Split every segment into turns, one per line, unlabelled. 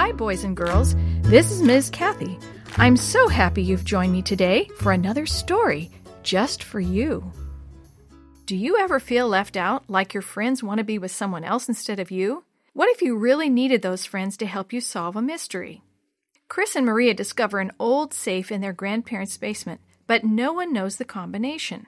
Hi, boys and girls. This is Ms. Kathy. I'm so happy you've joined me today for another story just for you. Do you ever feel left out, like your friends want to be with someone else instead of you? What if you really needed those friends to help you solve a mystery? Chris and Maria discover an old safe in their grandparents' basement, but no one knows the combination.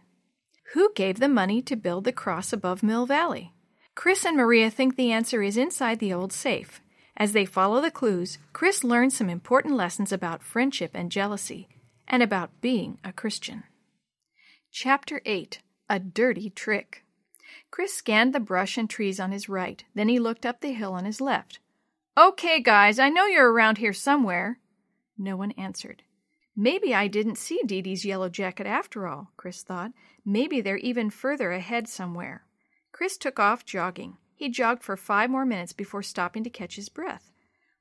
Who gave them money to build the cross above Mill Valley? Chris and Maria think the answer is inside the old safe. As they follow the clues, Chris learns some important lessons about friendship and jealousy, and about being a Christian. Chapter 8 A Dirty Trick. Chris scanned the brush and trees on his right, then he looked up the hill on his left. Okay, guys, I know you're around here somewhere. No one answered. Maybe I didn't see Dee Dee's yellow jacket after all, Chris thought. Maybe they're even further ahead somewhere. Chris took off jogging. He jogged for five more minutes before stopping to catch his breath.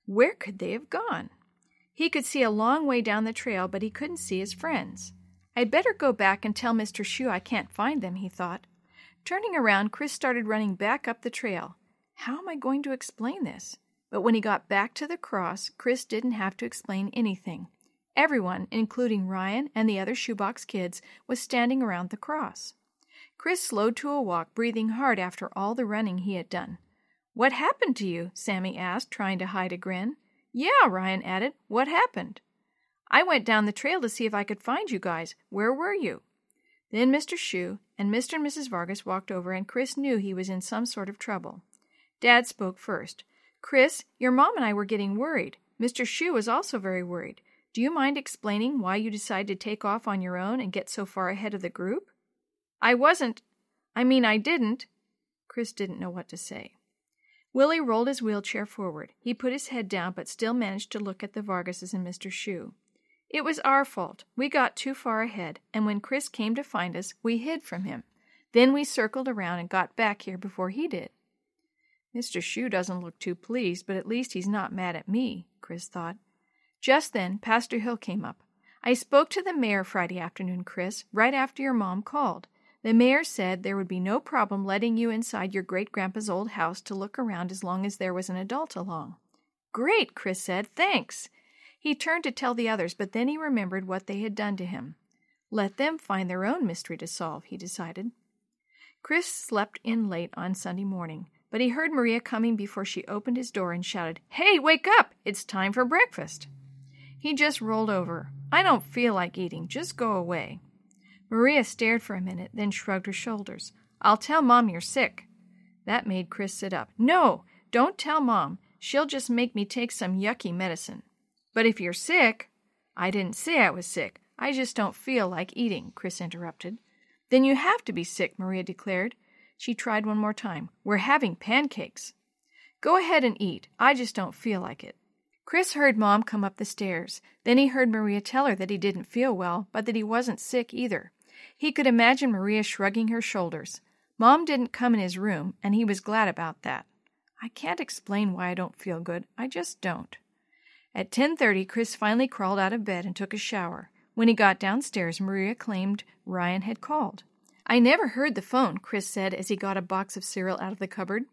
Where could they have gone? He could see a long way down the trail, but he couldn't see his friends. I'd better go back and tell Mr. Shoe I can't find them, he thought. Turning around, Chris started running back up the trail. How am I going to explain this? But when he got back to the cross, Chris didn't have to explain anything. Everyone, including Ryan and the other shoebox kids, was standing around the cross. Chris slowed to a walk, breathing hard after all the running he had done. What happened to you? Sammy asked, trying to hide a grin. Yeah, Ryan added. What happened? I went down the trail to see if I could find you guys. Where were you? Then Mr. Shoe and Mr. and Mrs. Vargas walked over, and Chris knew he was in some sort of trouble. Dad spoke first. Chris, your mom and I were getting worried. Mr. Shoe was also very worried. Do you mind explaining why you decided to take off on your own and get so far ahead of the group? I wasn't. I mean, I didn't. Chris didn't know what to say. Willie rolled his wheelchair forward. He put his head down, but still managed to look at the Vargases and Mr. Shoe. It was our fault. We got too far ahead, and when Chris came to find us, we hid from him. Then we circled around and got back here before he did. Mr. Shoe doesn't look too pleased, but at least he's not mad at me, Chris thought. Just then, Pastor Hill came up. I spoke to the mayor Friday afternoon, Chris, right after your mom called. The mayor said there would be no problem letting you inside your great grandpa's old house to look around as long as there was an adult along. Great, Chris said. Thanks. He turned to tell the others, but then he remembered what they had done to him. Let them find their own mystery to solve, he decided. Chris slept in late on Sunday morning, but he heard Maria coming before she opened his door and shouted, Hey, wake up! It's time for breakfast. He just rolled over. I don't feel like eating. Just go away. Maria stared for a minute, then shrugged her shoulders. I'll tell Mom you're sick. That made Chris sit up. No, don't tell Mom. She'll just make me take some yucky medicine. But if you're sick. I didn't say I was sick. I just don't feel like eating, Chris interrupted. Then you have to be sick, Maria declared. She tried one more time. We're having pancakes. Go ahead and eat. I just don't feel like it. Chris heard Mom come up the stairs. Then he heard Maria tell her that he didn't feel well, but that he wasn't sick either. He could imagine Maria shrugging her shoulders. Mom didn't come in his room, and he was glad about that. I can't explain why I don't feel good. I just don't. At 10:30, Chris finally crawled out of bed and took a shower. When he got downstairs, Maria claimed Ryan had called. I never heard the phone, Chris said as he got a box of cereal out of the cupboard.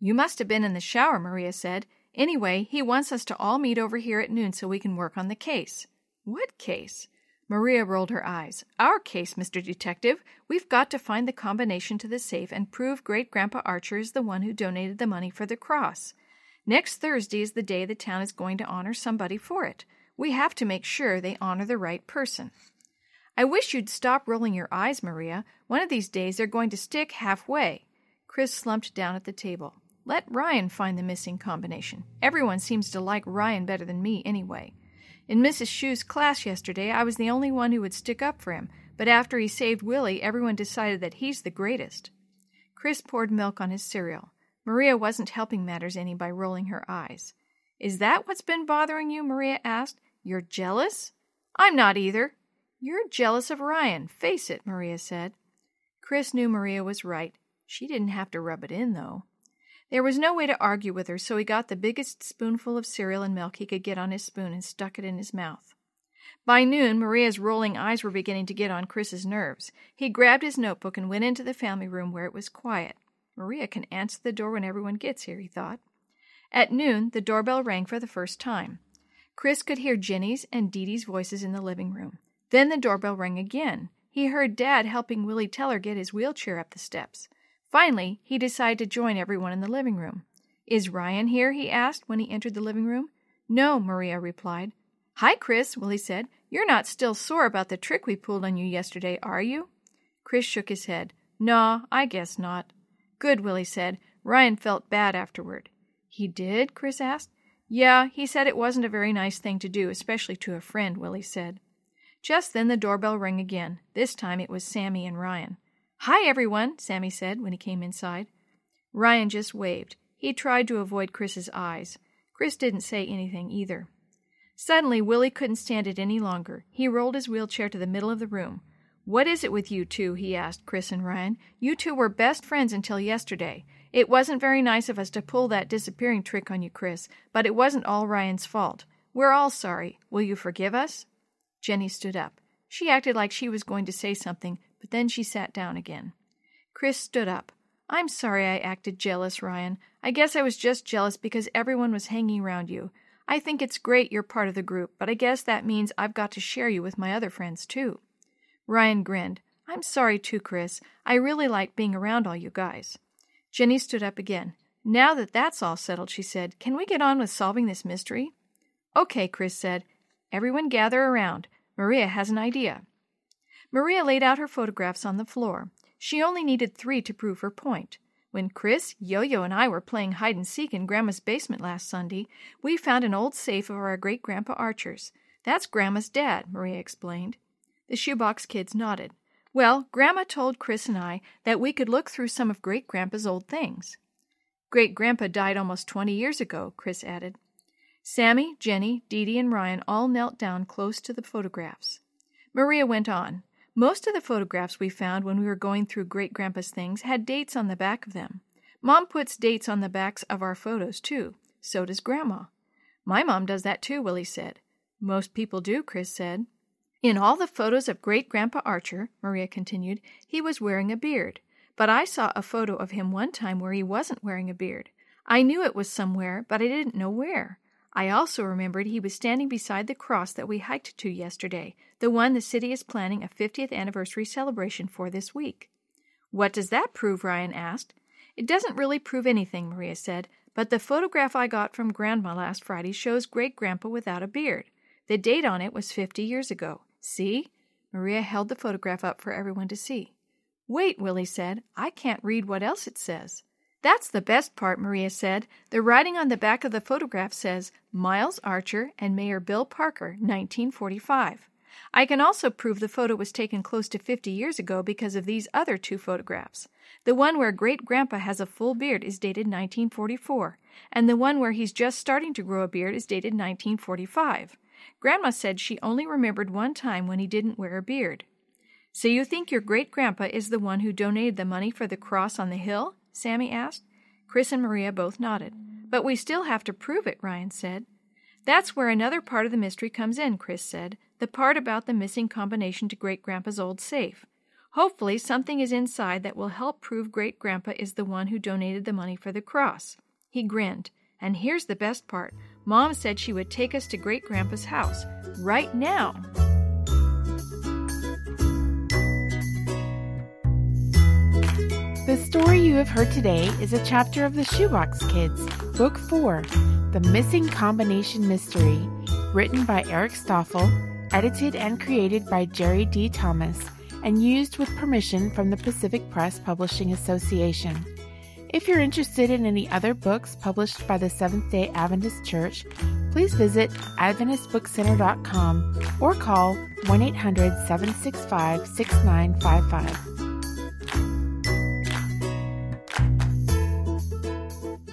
You must have been in the shower, Maria said. Anyway, he wants us to all meet over here at noon so we can work on the case. What case? Maria rolled her eyes. Our case, Mr. Detective. We've got to find the combination to the safe and prove Great Grandpa Archer is the one who donated the money for the cross. Next Thursday is the day the town is going to honor somebody for it. We have to make sure they honor the right person. I wish you'd stop rolling your eyes, Maria. One of these days they're going to stick halfway. Chris slumped down at the table. Let Ryan find the missing combination. Everyone seems to like Ryan better than me, anyway. In Mrs. Shoe's class yesterday, I was the only one who would stick up for him, but after he saved Willie, everyone decided that he's the greatest. Chris poured milk on his cereal. Maria wasn't helping matters any by rolling her eyes. Is that what's been bothering you? Maria asked. You're jealous? I'm not either. You're jealous of Ryan. Face it, Maria said. Chris knew Maria was right. She didn't have to rub it in, though. There was no way to argue with her, so he got the biggest spoonful of cereal and milk he could get on his spoon and stuck it in his mouth. By noon, Maria's rolling eyes were beginning to get on Chris's nerves. He grabbed his notebook and went into the family room where it was quiet. Maria can answer the door when everyone gets here, he thought. At noon, the doorbell rang for the first time. Chris could hear Jenny's and Dee Dee's voices in the living room. Then the doorbell rang again. He heard Dad helping Willie Teller get his wheelchair up the steps. Finally, he decided to join everyone in the living room. Is Ryan here? he asked when he entered the living room. No, Maria replied. Hi, Chris, Willie said. You're not still sore about the trick we pulled on you yesterday, are you? Chris shook his head. Nah, I guess not. Good, Willie said. Ryan felt bad afterward. He did? Chris asked. Yeah, he said it wasn't a very nice thing to do, especially to a friend, Willie said. Just then the doorbell rang again. This time it was Sammy and Ryan. Hi, everyone, Sammy said when he came inside. Ryan just waved. He tried to avoid Chris's eyes. Chris didn't say anything either. Suddenly, Willie couldn't stand it any longer. He rolled his wheelchair to the middle of the room. What is it with you two? he asked Chris and Ryan. You two were best friends until yesterday. It wasn't very nice of us to pull that disappearing trick on you, Chris, but it wasn't all Ryan's fault. We're all sorry. Will you forgive us? Jenny stood up. She acted like she was going to say something, but then she sat down again. Chris stood up. I'm sorry I acted jealous, Ryan. I guess I was just jealous because everyone was hanging around you. I think it's great you're part of the group, but I guess that means I've got to share you with my other friends, too. Ryan grinned. I'm sorry too, Chris. I really like being around all you guys. Jenny stood up again. Now that that's all settled, she said, can we get on with solving this mystery? Okay, Chris said. Everyone gather around. Maria has an idea. Maria laid out her photographs on the floor. She only needed three to prove her point. When Chris, Yo Yo, and I were playing hide and seek in Grandma's basement last Sunday, we found an old safe of our great grandpa Archer's. That's Grandma's dad, Maria explained. The shoebox kids nodded. Well, Grandma told Chris and I that we could look through some of Great Grandpa's old things. Great Grandpa died almost twenty years ago, Chris added. Sammy, Jenny, Dee Dee, and Ryan all knelt down close to the photographs. Maria went on. Most of the photographs we found when we were going through Great Grandpa's things had dates on the back of them. Mom puts dates on the backs of our photos, too. So does Grandma. My mom does that too, Willie said. Most people do, Chris said. In all the photos of great grandpa Archer, Maria continued, he was wearing a beard. But I saw a photo of him one time where he wasn't wearing a beard. I knew it was somewhere, but I didn't know where. I also remembered he was standing beside the cross that we hiked to yesterday, the one the city is planning a 50th anniversary celebration for this week. What does that prove? Ryan asked. It doesn't really prove anything, Maria said, but the photograph I got from Grandma last Friday shows great grandpa without a beard. The date on it was 50 years ago. See? Maria held the photograph up for everyone to see. Wait, Willie said. I can't read what else it says. That's the best part, Maria said. The writing on the back of the photograph says Miles Archer and Mayor Bill Parker, 1945. I can also prove the photo was taken close to 50 years ago because of these other two photographs. The one where great grandpa has a full beard is dated 1944, and the one where he's just starting to grow a beard is dated 1945. Grandma said she only remembered one time when he didn't wear a beard. So you think your great grandpa is the one who donated the money for the cross on the hill? Sammy asked. Chris and Maria both nodded. But we still have to prove it, Ryan said. That's where another part of the mystery comes in, Chris said. The part about the missing combination to Great Grandpa's old safe. Hopefully, something is inside that will help prove Great Grandpa is the one who donated the money for the cross. He grinned. And here's the best part Mom said she would take us to Great Grandpa's house right now.
The story you have heard today is a chapter of The Shoebox Kids, Book 4, The Missing Combination Mystery, written by Eric Stoffle, edited and created by Jerry D. Thomas, and used with permission from the Pacific Press Publishing Association. If you're interested in any other books published by the Seventh day Adventist Church, please visit AdventistBookCenter.com or call 1 800 765 6955.